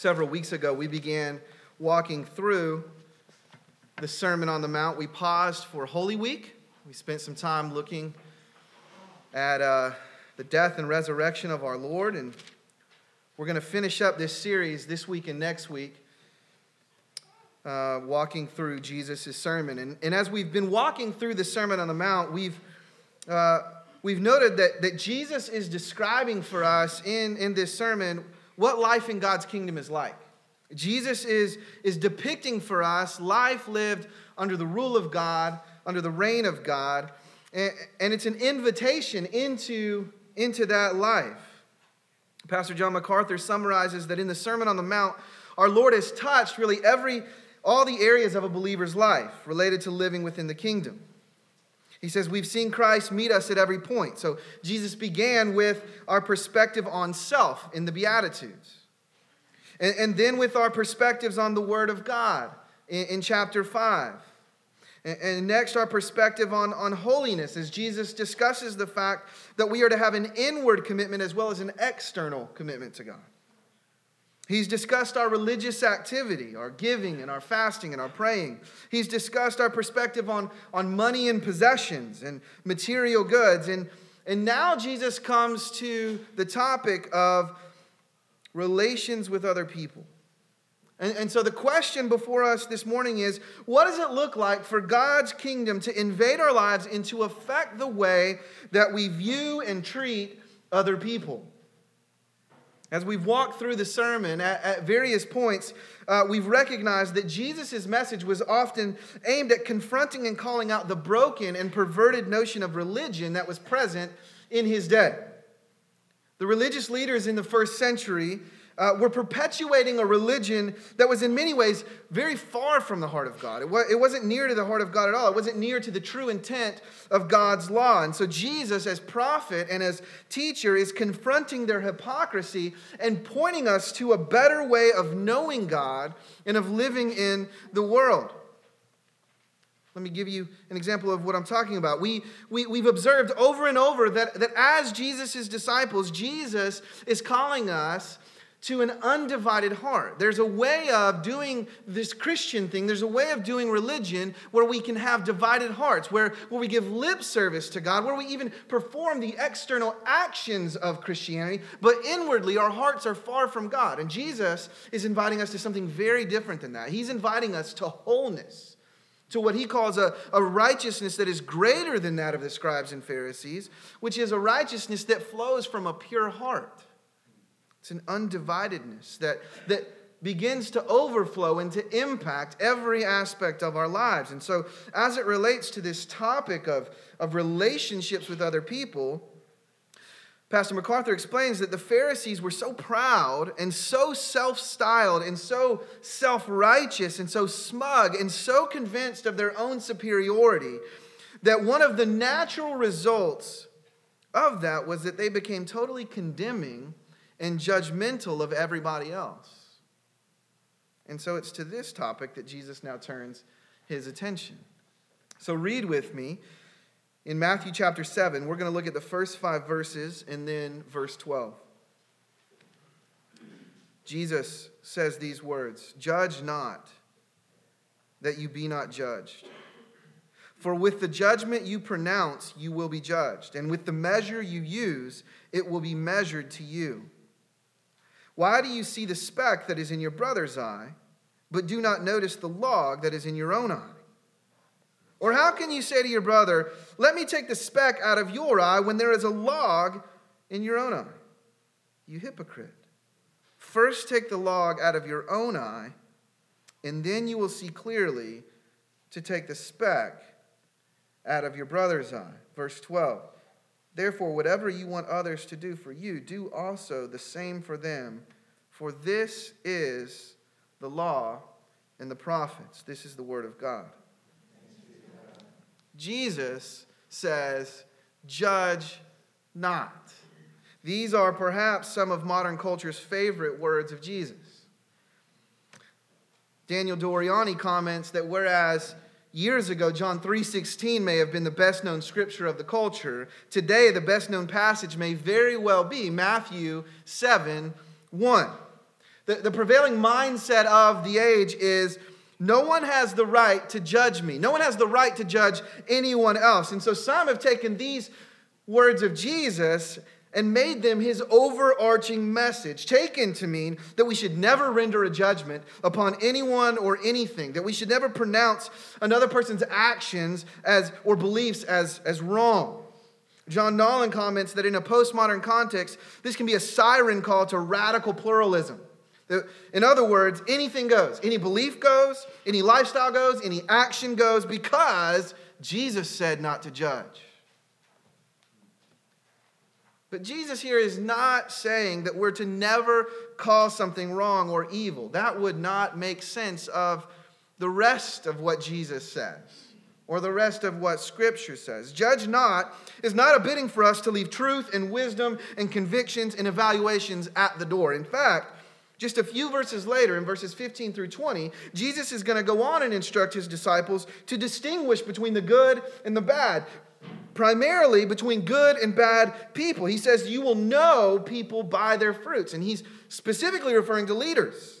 several weeks ago, we began walking through the Sermon on the Mount. We paused for Holy Week. We spent some time looking at uh, the death and resurrection of our Lord. And we're going to finish up this series this week and next week, uh, walking through Jesus' sermon. And, and as we've been walking through the Sermon on the Mount, we've, uh, we've noted that, that Jesus is describing for us in, in this sermon what life in God's kingdom is like. Jesus is, is depicting for us life lived under the rule of God, under the reign of God, and, and it's an invitation into into that life. Pastor John MacArthur summarizes that in the Sermon on the Mount, our Lord has touched really every, all the areas of a believer's life related to living within the kingdom. He says, We've seen Christ meet us at every point. So Jesus began with our perspective on self in the Beatitudes. And, and then with our perspectives on the Word of God in, in chapter 5. And next, our perspective on, on holiness as Jesus discusses the fact that we are to have an inward commitment as well as an external commitment to God. He's discussed our religious activity, our giving and our fasting and our praying. He's discussed our perspective on, on money and possessions and material goods. And, and now Jesus comes to the topic of relations with other people. And, and so the question before us this morning is what does it look like for God's kingdom to invade our lives and to affect the way that we view and treat other people? As we've walked through the sermon at, at various points, uh, we've recognized that Jesus' message was often aimed at confronting and calling out the broken and perverted notion of religion that was present in his day. The religious leaders in the first century uh, were perpetuating a religion that was in many ways very far from the heart of God. It, was, it wasn't near to the heart of God at all. It wasn't near to the true intent of God's law. And so Jesus, as prophet and as teacher, is confronting their hypocrisy and pointing us to a better way of knowing God and of living in the world. Let me give you an example of what I'm talking about. We, we, we've observed over and over that, that as Jesus' disciples, Jesus is calling us to an undivided heart. There's a way of doing this Christian thing, there's a way of doing religion where we can have divided hearts, where, where we give lip service to God, where we even perform the external actions of Christianity, but inwardly our hearts are far from God. And Jesus is inviting us to something very different than that. He's inviting us to wholeness. To what he calls a, a righteousness that is greater than that of the scribes and Pharisees, which is a righteousness that flows from a pure heart. It's an undividedness that, that begins to overflow and to impact every aspect of our lives. And so, as it relates to this topic of, of relationships with other people, Pastor MacArthur explains that the Pharisees were so proud and so self styled and so self righteous and so smug and so convinced of their own superiority that one of the natural results of that was that they became totally condemning and judgmental of everybody else. And so it's to this topic that Jesus now turns his attention. So read with me in Matthew chapter 7. We're going to look at the first five verses and then verse 12. Jesus says these words Judge not, that you be not judged. For with the judgment you pronounce, you will be judged, and with the measure you use, it will be measured to you. Why do you see the speck that is in your brother's eye, but do not notice the log that is in your own eye? Or how can you say to your brother, Let me take the speck out of your eye when there is a log in your own eye? You hypocrite. First take the log out of your own eye, and then you will see clearly to take the speck out of your brother's eye. Verse 12. Therefore, whatever you want others to do for you, do also the same for them. For this is the law and the prophets. This is the word of God. Jesus says, Judge not. These are perhaps some of modern culture's favorite words of Jesus. Daniel Doriani comments that whereas years ago john 3.16 may have been the best known scripture of the culture today the best known passage may very well be matthew 7 1 The, the prevailing mindset of the age is no one has the right to judge me. No one has the right to judge anyone else. And so some have taken these words of Jesus and made them his overarching message, taken to mean that we should never render a judgment upon anyone or anything, that we should never pronounce another person's actions as, or beliefs as, as wrong. John Nolland comments that in a postmodern context, this can be a siren call to radical pluralism. In other words, anything goes. Any belief goes, any lifestyle goes, any action goes because Jesus said not to judge. But Jesus here is not saying that we're to never call something wrong or evil. That would not make sense of the rest of what Jesus says or the rest of what Scripture says. Judge not is not a bidding for us to leave truth and wisdom and convictions and evaluations at the door. In fact, just a few verses later, in verses 15 through 20, Jesus is going to go on and instruct his disciples to distinguish between the good and the bad, primarily between good and bad people. He says, You will know people by their fruits. And he's specifically referring to leaders.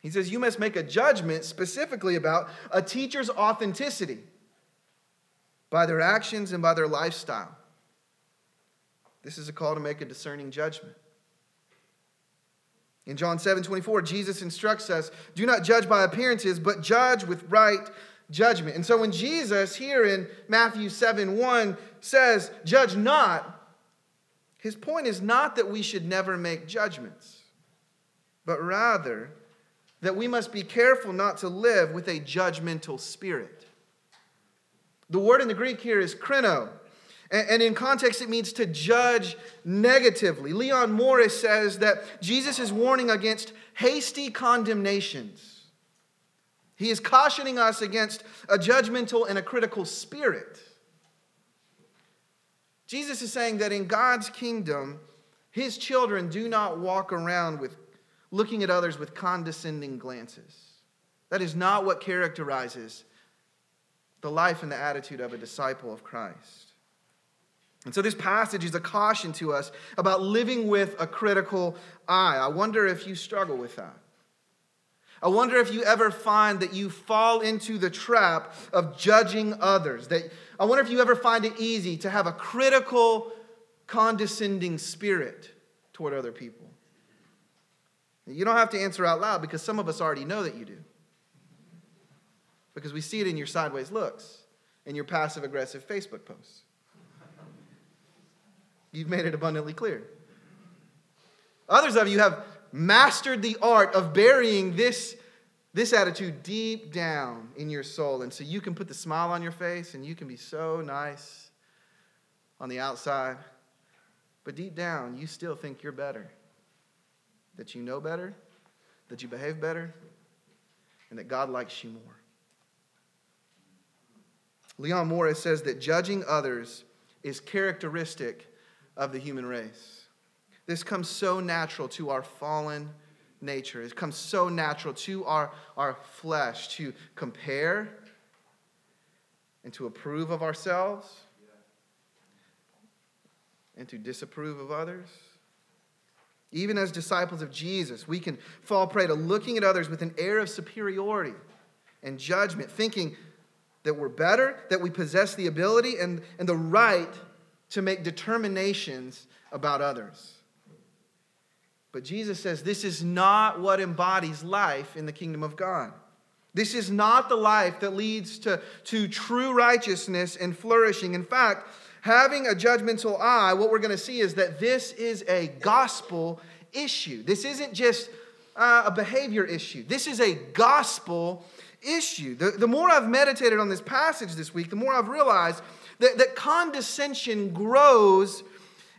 He says, You must make a judgment specifically about a teacher's authenticity by their actions and by their lifestyle. This is a call to make a discerning judgment. In John 7 24, Jesus instructs us do not judge by appearances, but judge with right judgment. And so when Jesus here in Matthew 7 1 says, judge not, his point is not that we should never make judgments, but rather that we must be careful not to live with a judgmental spirit. The word in the Greek here is krino, and in context, it means to judge negatively. Leon Morris says that Jesus is warning against hasty condemnations. He is cautioning us against a judgmental and a critical spirit. Jesus is saying that in God's kingdom, his children do not walk around with looking at others with condescending glances. That is not what characterizes the life and the attitude of a disciple of Christ. And so, this passage is a caution to us about living with a critical eye. I wonder if you struggle with that. I wonder if you ever find that you fall into the trap of judging others. That I wonder if you ever find it easy to have a critical, condescending spirit toward other people. You don't have to answer out loud because some of us already know that you do. Because we see it in your sideways looks and your passive aggressive Facebook posts. You've made it abundantly clear. Others of you have mastered the art of burying this, this attitude deep down in your soul. And so you can put the smile on your face and you can be so nice on the outside. But deep down, you still think you're better. That you know better, that you behave better, and that God likes you more. Leon Morris says that judging others is characteristic of the human race. This comes so natural to our fallen nature. It comes so natural to our, our flesh to compare and to approve of ourselves and to disapprove of others. Even as disciples of Jesus, we can fall prey to looking at others with an air of superiority and judgment, thinking that we're better, that we possess the ability and, and the right to make determinations about others. But Jesus says this is not what embodies life in the kingdom of God. This is not the life that leads to, to true righteousness and flourishing. In fact, having a judgmental eye, what we're going to see is that this is a gospel issue. This isn't just uh, a behavior issue, this is a gospel issue. The, the more I've meditated on this passage this week, the more I've realized that, that condescension grows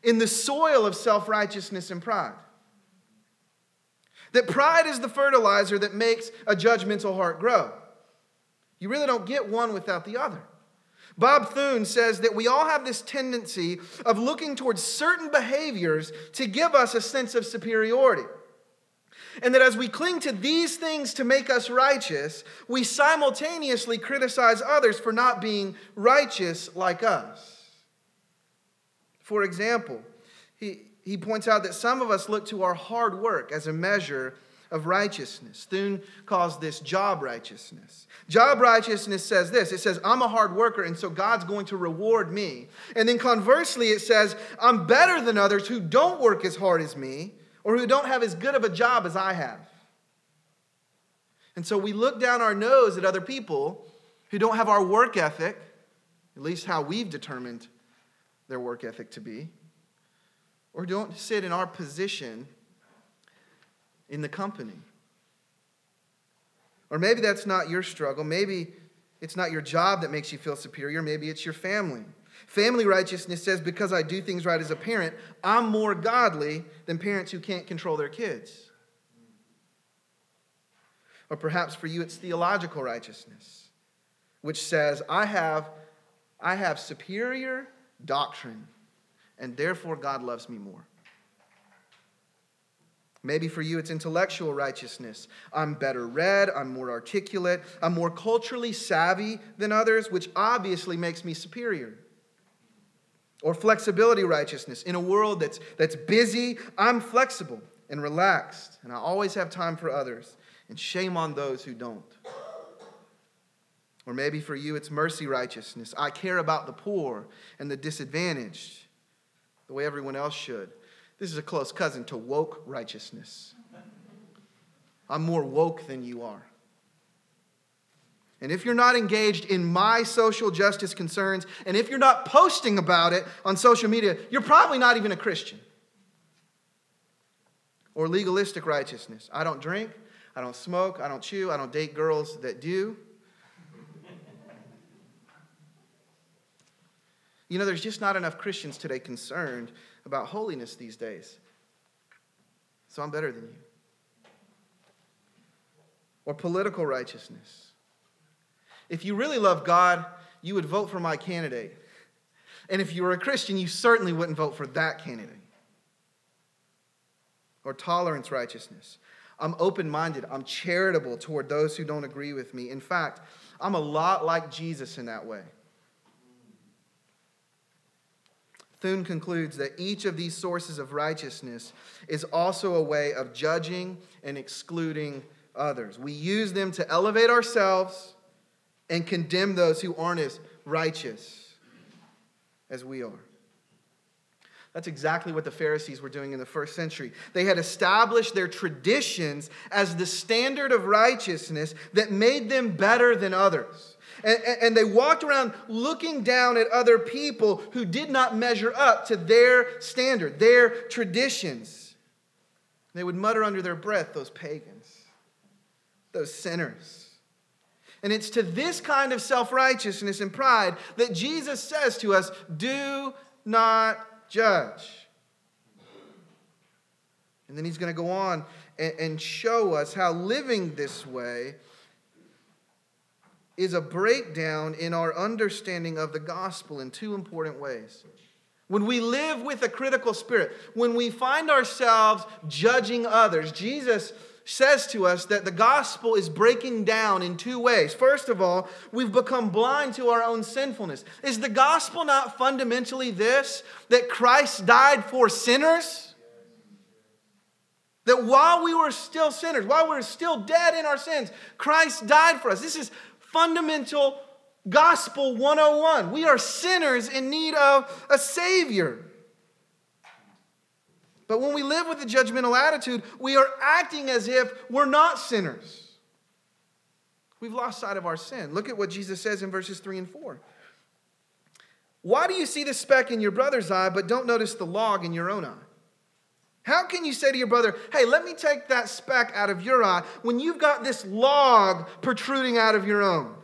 in the soil of self righteousness and pride. That pride is the fertilizer that makes a judgmental heart grow. You really don't get one without the other. Bob Thune says that we all have this tendency of looking towards certain behaviors to give us a sense of superiority. And that as we cling to these things to make us righteous, we simultaneously criticize others for not being righteous like us. For example, he, he points out that some of us look to our hard work as a measure of righteousness. Thune calls this job righteousness. Job righteousness says this it says, I'm a hard worker, and so God's going to reward me. And then conversely, it says, I'm better than others who don't work as hard as me or who don't have as good of a job as I have. And so we look down our nose at other people who don't have our work ethic, at least how we've determined their work ethic to be, or don't sit in our position in the company. Or maybe that's not your struggle. Maybe it's not your job that makes you feel superior. Maybe it's your family. Family righteousness says, because I do things right as a parent, I'm more godly than parents who can't control their kids. Or perhaps for you, it's theological righteousness, which says, I have, I have superior doctrine, and therefore God loves me more. Maybe for you, it's intellectual righteousness. I'm better read, I'm more articulate, I'm more culturally savvy than others, which obviously makes me superior. Or flexibility righteousness. In a world that's, that's busy, I'm flexible and relaxed, and I always have time for others. And shame on those who don't. Or maybe for you, it's mercy righteousness. I care about the poor and the disadvantaged the way everyone else should. This is a close cousin to woke righteousness. I'm more woke than you are. And if you're not engaged in my social justice concerns, and if you're not posting about it on social media, you're probably not even a Christian. Or legalistic righteousness. I don't drink, I don't smoke, I don't chew, I don't date girls that do. You know, there's just not enough Christians today concerned about holiness these days. So I'm better than you. Or political righteousness. If you really love God, you would vote for my candidate. And if you were a Christian, you certainly wouldn't vote for that candidate. Or tolerance righteousness. I'm open minded. I'm charitable toward those who don't agree with me. In fact, I'm a lot like Jesus in that way. Thune concludes that each of these sources of righteousness is also a way of judging and excluding others. We use them to elevate ourselves and condemn those who aren't as righteous as we are. That's exactly what the Pharisees were doing in the first century. They had established their traditions as the standard of righteousness that made them better than others. And, and they walked around looking down at other people who did not measure up to their standard, their traditions. They would mutter under their breath, those pagans, those sinners. And it's to this kind of self righteousness and pride that Jesus says to us do not judge. And then he's going to go on and, show us how living this way is a breakdown in our understanding of the gospel in two important ways. When we live with a critical spirit, when we find ourselves judging others, Jesus says to us that the gospel is breaking down in two ways. First of all, we've become blind to our own sinfulness. Is the gospel not fundamentally this that Christ died for sinners? That while we were still sinners, while we were still dead in our sins, Christ died for us. This is fundamental gospel 101. We are sinners in need of a Savior. But when we live with a judgmental attitude, we are acting as if we're not sinners. We've lost sight of our sin. Look at what Jesus says in verses 3 and 4. Why do you see the speck in your brother's eye, but don't notice the log in your own eye? How can you say to your brother, hey, let me take that speck out of your eye when you've got this log protruding out of your own?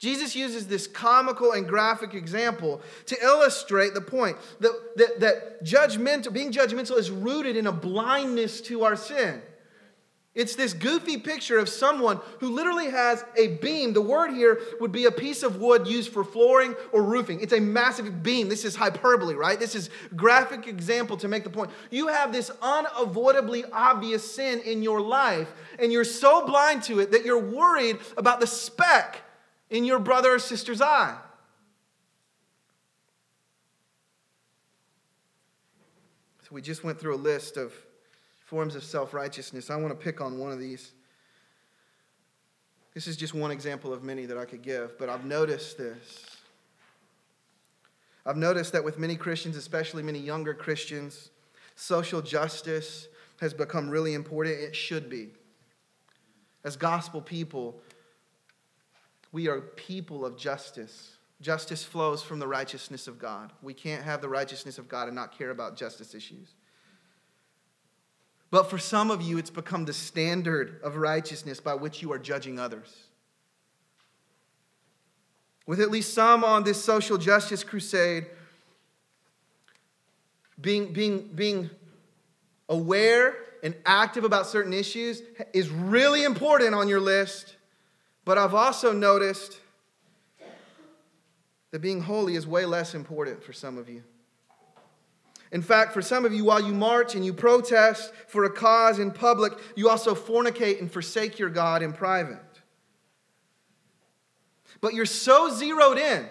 Jesus uses this comical and graphic example to illustrate the point that, that, that judgmental, being judgmental is rooted in a blindness to our sin. It's this goofy picture of someone who literally has a beam. The word here would be a piece of wood used for flooring or roofing. It's a massive beam. This is hyperbole, right? This is graphic example to make the point. You have this unavoidably obvious sin in your life, and you're so blind to it that you're worried about the speck in your brother or sister's eye. So we just went through a list of forms of self righteousness. I want to pick on one of these. This is just one example of many that I could give, but I've noticed this. I've noticed that with many Christians, especially many younger Christians, social justice has become really important. It should be. As gospel people, we are people of justice. Justice flows from the righteousness of God. We can't have the righteousness of God and not care about justice issues. But for some of you, it's become the standard of righteousness by which you are judging others. With at least some on this social justice crusade, being, being, being aware and active about certain issues is really important on your list. But I've also noticed that being holy is way less important for some of you. In fact, for some of you, while you march and you protest for a cause in public, you also fornicate and forsake your God in private. But you're so zeroed in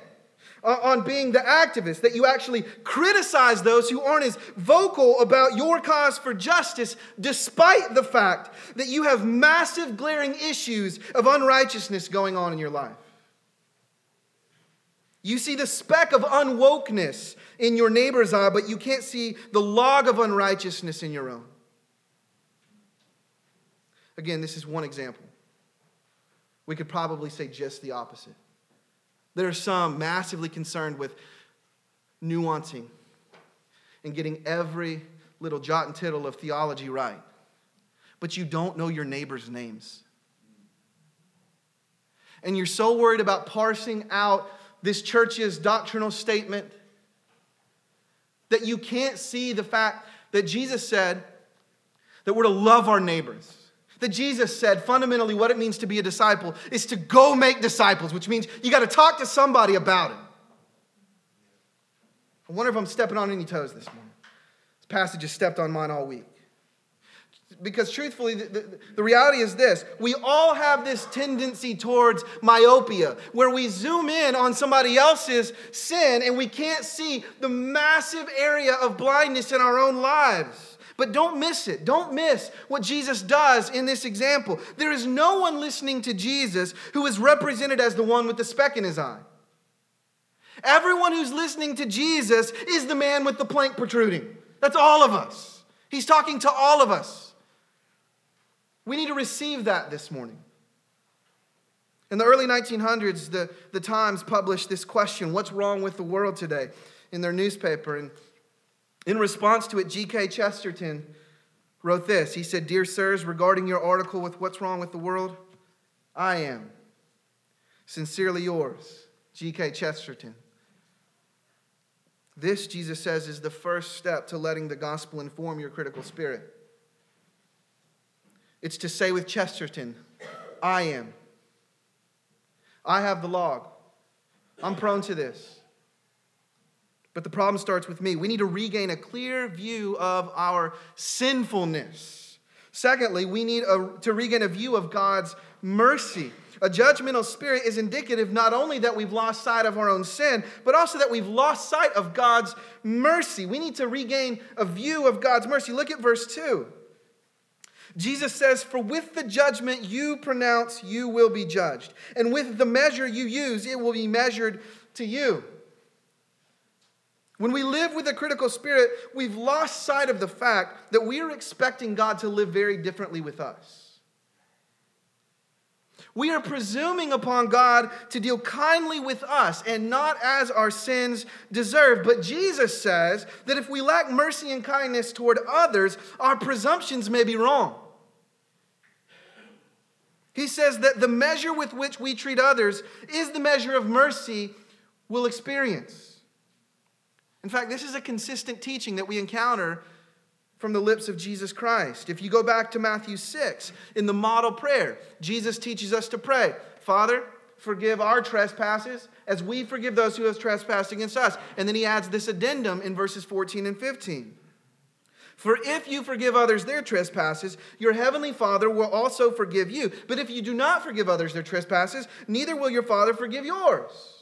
on being the activist that you actually criticize those who aren't as vocal about your cause for justice, despite the fact that you have massive glaring issues of unrighteousness going on in your life. You see the speck of unwokeness in your neighbor's eye, but you can't see the log of unrighteousness in your own. Again, this is one example. We could probably say just the opposite. There are some massively concerned with nuancing and getting every little jot and tittle of theology right, but you don't know your neighbor's names. And you're so worried about parsing out this church's doctrinal statement that you can't see the fact that Jesus said that we're to love our neighbors. That Jesus said fundamentally what it means to be a disciple is to go make disciples, which means you got to talk to somebody about it. I wonder if I'm stepping on any toes this morning. This passage has stepped on mine all week because truthfully, the, the, the, reality is this we all have this tendency towards myopia, where we zoom in on somebody else's sin and we can't see the massive area of blindness in our own lives. But don't miss it. Don't miss what Jesus does in this example. There is no one listening to Jesus who is represented as the one with the speck in his eye. Everyone who's listening to Jesus is the man with the plank protruding. That's all of us. He's talking to all of us. We need to receive that this morning. In the early 1900s, the, the Times published this question What's wrong with the world today? in their newspaper. And in response to it, G.K. Chesterton wrote this. He said, Dear sirs, regarding your article with What's Wrong with the World, I am sincerely yours, G.K. Chesterton. This, Jesus says, is the first step to letting the gospel inform your critical spirit. It's to say with Chesterton, I am. I have the log. I'm prone to this. But the problem starts with me. We need to regain a clear view of our sinfulness. Secondly, we need a, to regain a view of God's mercy. A judgmental spirit is indicative not only that we've lost sight of our own sin, but also that we've lost sight of God's mercy. We need to regain a view of God's mercy. Look at verse 2. Jesus says, For with the judgment you pronounce, you will be judged. And with the measure you use, it will be measured to you. When we live with a critical spirit, we've lost sight of the fact that we are expecting God to live very differently with us. We are presuming upon God to deal kindly with us and not as our sins deserve. But Jesus says that if we lack mercy and kindness toward others, our presumptions may be wrong. He says that the measure with which we treat others is the measure of mercy we'll experience. In fact, this is a consistent teaching that we encounter from the lips of Jesus Christ. If you go back to Matthew 6, in the model prayer, Jesus teaches us to pray Father, forgive our trespasses as we forgive those who have trespassed against us. And then he adds this addendum in verses 14 and 15. For if you forgive others their trespasses, your heavenly Father will also forgive you. But if you do not forgive others their trespasses, neither will your Father forgive yours.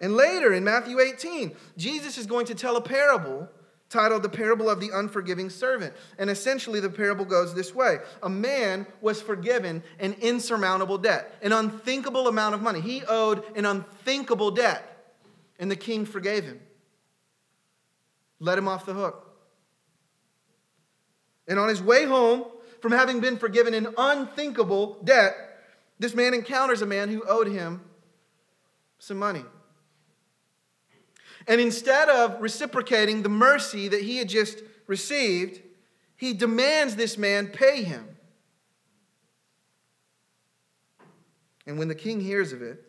And later in Matthew 18, Jesus is going to tell a parable titled The Parable of the Unforgiving Servant. And essentially, the parable goes this way A man was forgiven an insurmountable debt, an unthinkable amount of money. He owed an unthinkable debt, and the king forgave him, let him off the hook. And on his way home from having been forgiven an unthinkable debt, this man encounters a man who owed him some money. And instead of reciprocating the mercy that he had just received, he demands this man pay him. And when the king hears of it,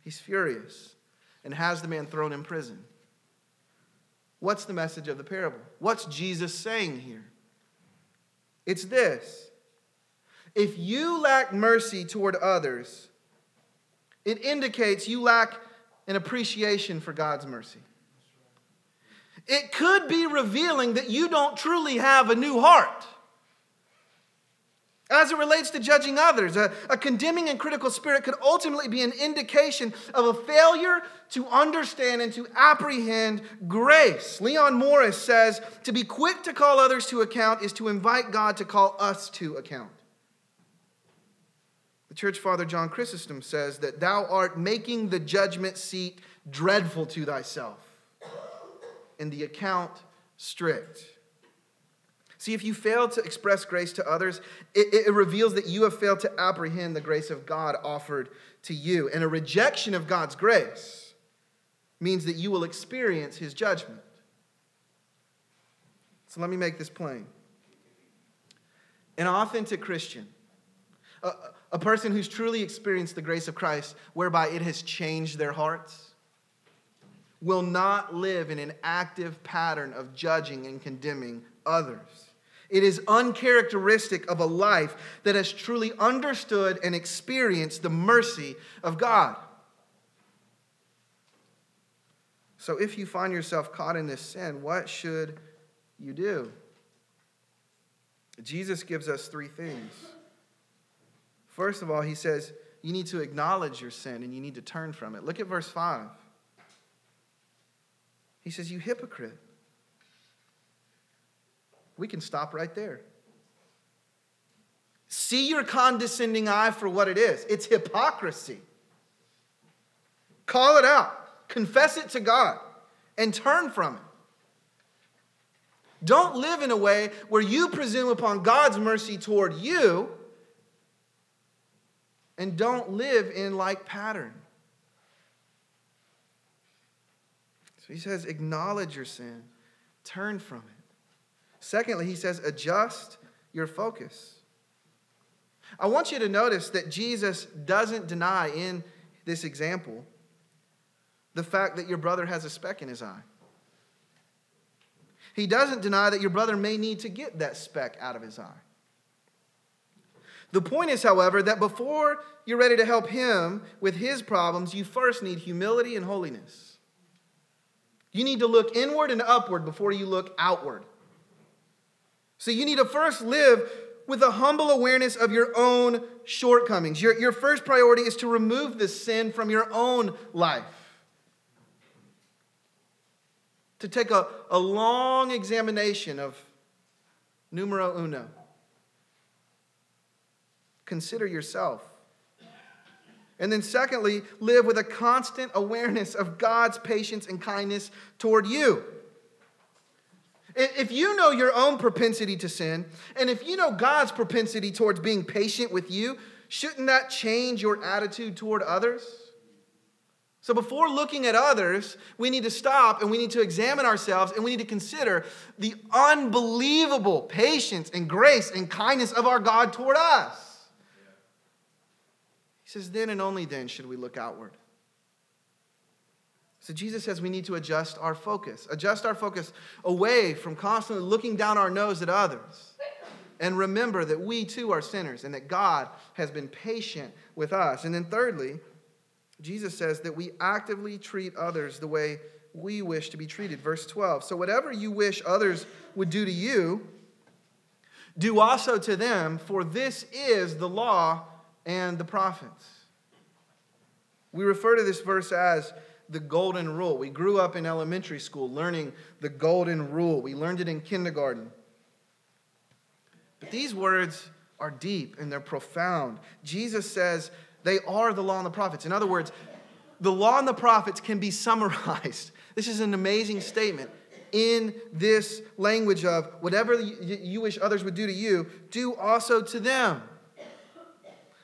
he's furious and has the man thrown in prison. What's the message of the parable? What's Jesus saying here? It's this if you lack mercy toward others, it indicates you lack an appreciation for God's mercy. It could be revealing that you don't truly have a new heart. As it relates to judging others, a, a, condemning and critical spirit could ultimately be an indication of a failure to understand and to apprehend grace. Leon Morris says to be quick to call others to account is to invite God to call us to account. The church father John Chrysostom says that thou art making the judgment seat dreadful to thyself and the account strict. See, if you fail to express grace to others, it, it, reveals that you have failed to apprehend the grace of God offered to you. And a rejection of God's grace means that you will experience his judgment. So let me make this plain. An authentic Christian, a person who's truly experienced the grace of Christ, whereby it has changed their hearts, will not live in an active pattern of judging and condemning others. It is uncharacteristic of a life that has truly understood and experienced the mercy of God. So, if you find yourself caught in this sin, what should you do? Jesus gives us three things. First of all, he says you need to acknowledge your sin and you need to turn from it. Look at verse 5. He says, You hypocrite. We can stop right there. See your condescending eye for what it is it's hypocrisy. Call it out, confess it to God, and turn from it. Don't live in a way where you presume upon God's mercy toward you and don't live in like pattern. So he says, acknowledge your sin, turn from it. Secondly, he says, adjust your focus. I want you to notice that Jesus doesn't deny in this example the fact that your brother has a speck in his eye. He doesn't deny that your brother may need to get that speck out of his eye. The point is, however, that before you're ready to help him with his problems, you first need humility and holiness. You need to look inward and upward before you look outward. So you need to first live with a humble awareness of your own shortcomings. Your, your first priority is to remove the sin from your own life. To take a, a long examination of numero uno consider yourself. And then, secondly, live with a constant awareness of God's patience and kindness toward you. If you know your own propensity to sin, and if you know God's propensity towards being patient with you, shouldn't that change your attitude toward others? So, before looking at others, we need to stop and we need to examine ourselves and we need to consider the unbelievable patience and grace and kindness of our God toward us says, then and only then should we look outward. So Jesus says we need to adjust our focus, adjust our focus away from constantly looking down our nose at others. And remember that we too are sinners and that God has been patient with us. And then, thirdly, Jesus says that we actively treat others the way we wish to be treated. Verse 12. So, whatever you wish others would do to you, do also to them, for this is the law and the prophets. We refer to this verse as the golden rule. We grew up in elementary school learning the golden rule, we learned it in kindergarten. But these words are deep and they're profound. Jesus says they are the law and the prophets. In other words, the law and the prophets can be summarized. This is an amazing statement in this language of whatever you wish others would do to you, do also to them.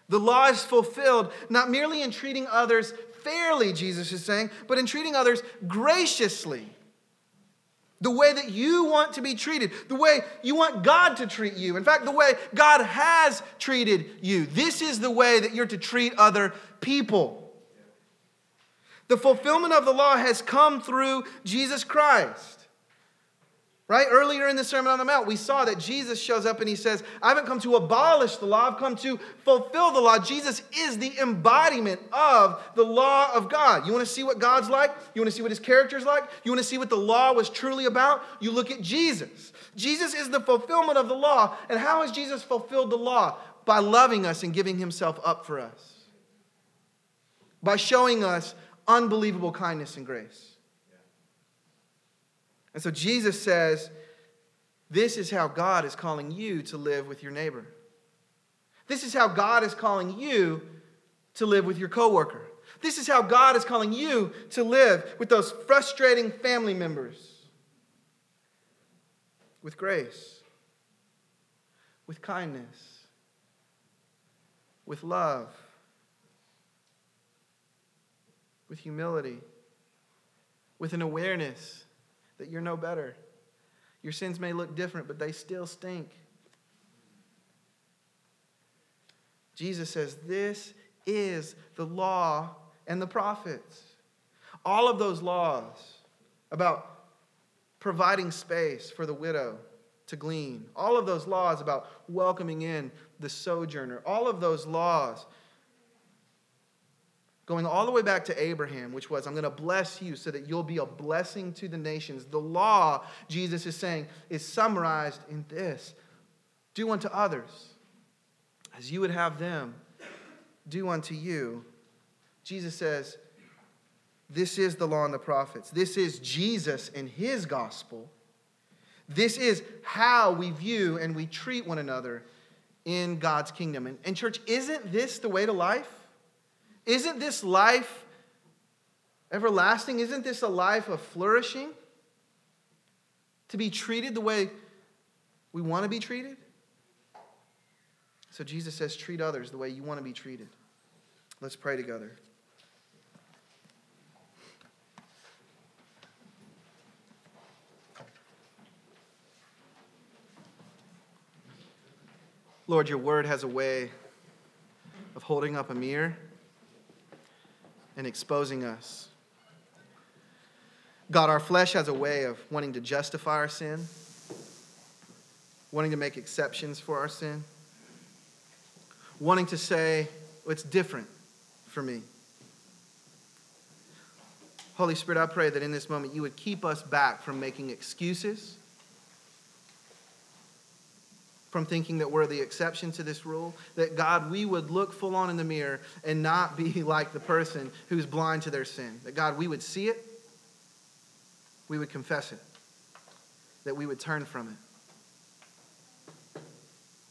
The law is fulfilled not merely in treating others fairly, Jesus is saying, but in treating others graciously. The way that you want to be treated, the way you want God to treat you. In fact, the way God has treated you. This is the way that you're to treat other people. The fulfillment of the law has come through Jesus Christ. Right? Earlier in the Sermon on the Mount, we saw that Jesus shows up and he says, I haven't come to abolish the law, I've come to fulfill the law. Jesus is the embodiment of the law of God. You want to see what God's like? You want to see what his character's like? You want to see what the law was truly about? You look at Jesus. Jesus is the fulfillment of the law. And how has Jesus fulfilled the law? By loving us and giving himself up for us, by showing us unbelievable kindness and grace. And so Jesus says, This is how God is calling you to live with your neighbor. This is how God is calling you to live with your coworker. This is how God is calling you to live with those frustrating family members. With grace, with kindness, with love, with humility, with an awareness that you're no better. Your sins may look different, but they still stink. Jesus says, This is the law and the prophets. All of those laws about providing space for the widow to glean, all of those laws about welcoming in the sojourner, all of those laws going all the way back to Abraham, which was, I'm going to bless you so that you'll be a blessing to the nations. The law, Jesus is saying, is summarized in this do unto others as you would have them do unto you. Jesus says, This is the law and the prophets. This is Jesus and his gospel. This is how we view and we treat one another in God's kingdom. And, and church, isn't this the way to life? Isn't this life everlasting? Isn't this a life of flourishing? To be treated the way we want to be treated? So Jesus says, treat others the way you want to be treated. Let's pray together. Lord, your word has a way of holding up a mirror and exposing us. God, our flesh has a way of wanting to justify our sin, wanting to make exceptions for our sin, wanting to say, well, it's different for me. Holy Spirit, I pray that in this moment you would keep us back from making excuses from thinking that we're the exception to this rule. That God, we would look full on in the mirror and not be like the person who's blind to their sin. That God, we would see it, we would confess it, that we would turn from it.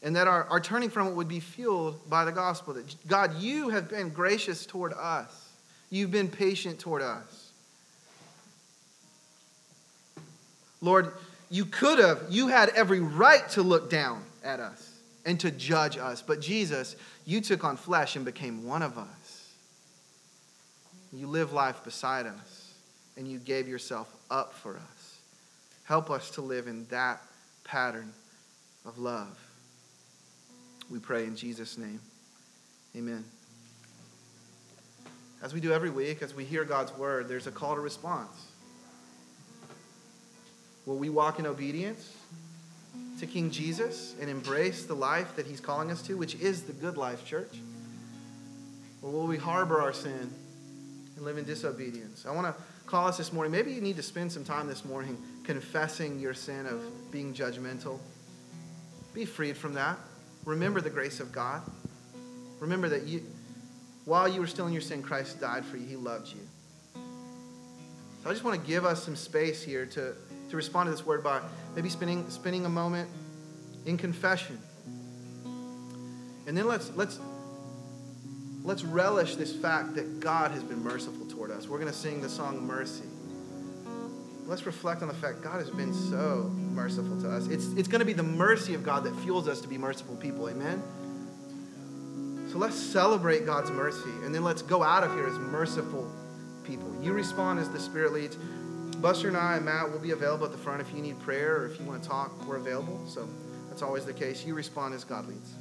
And that our, our turning from it would be fueled by the gospel. That God, you have been gracious toward us, you've been patient toward us. Lord, you could have, you had every right to look down at us and to judge us. But Jesus, you took on flesh and became one of us. You live life beside us and you gave yourself up for us. Help us to live in that pattern of love. We pray in Jesus' name. Amen. As we do every week, as we hear God's word, there's a call to response. Will we walk in obedience to King Jesus and embrace the life that he's calling us to, which is the good life, church? Or will we harbor our sin and live in disobedience? I want to call us this morning. Maybe you need to spend some time this morning confessing your sin of being judgmental. Be freed from that. Remember the grace of God. Remember that you, while you were still in your sin, Christ died for you. He loved you. So I just want to give us some space here to, to respond to this word by maybe spending, spending a moment in confession. And then let's, let's, let's relish this fact that God has been merciful toward us. We're going to sing the song Mercy. Let's reflect on the fact God has been so merciful to us. It's, it's going to be the mercy of God that fuels us to be merciful people. Amen? So let's celebrate God's mercy and then let's go out of here as merciful people. You respond as the Spirit leads. Buster and I and Matt will be available at the front if you need prayer or if you want to talk, we're available. So that's always the case. You respond as God leads.